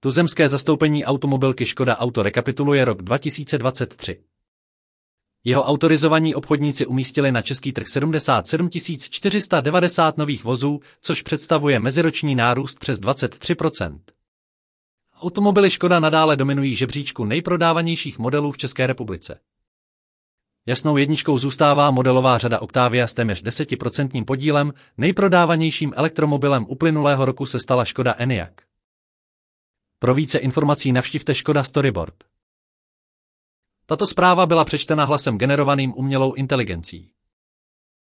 Tuzemské zastoupení automobilky Škoda Auto rekapituluje rok 2023. Jeho autorizovaní obchodníci umístili na český trh 77 490 nových vozů, což představuje meziroční nárůst přes 23% Automobily Škoda nadále dominují žebříčku nejprodávanějších modelů v České republice. Jasnou jedničkou zůstává modelová řada Octavia s téměř 10% podílem, nejprodávanějším elektromobilem uplynulého roku se stala Škoda Enyaq. Pro více informací navštivte Škoda Storyboard. Tato zpráva byla přečtena hlasem generovaným umělou inteligencí.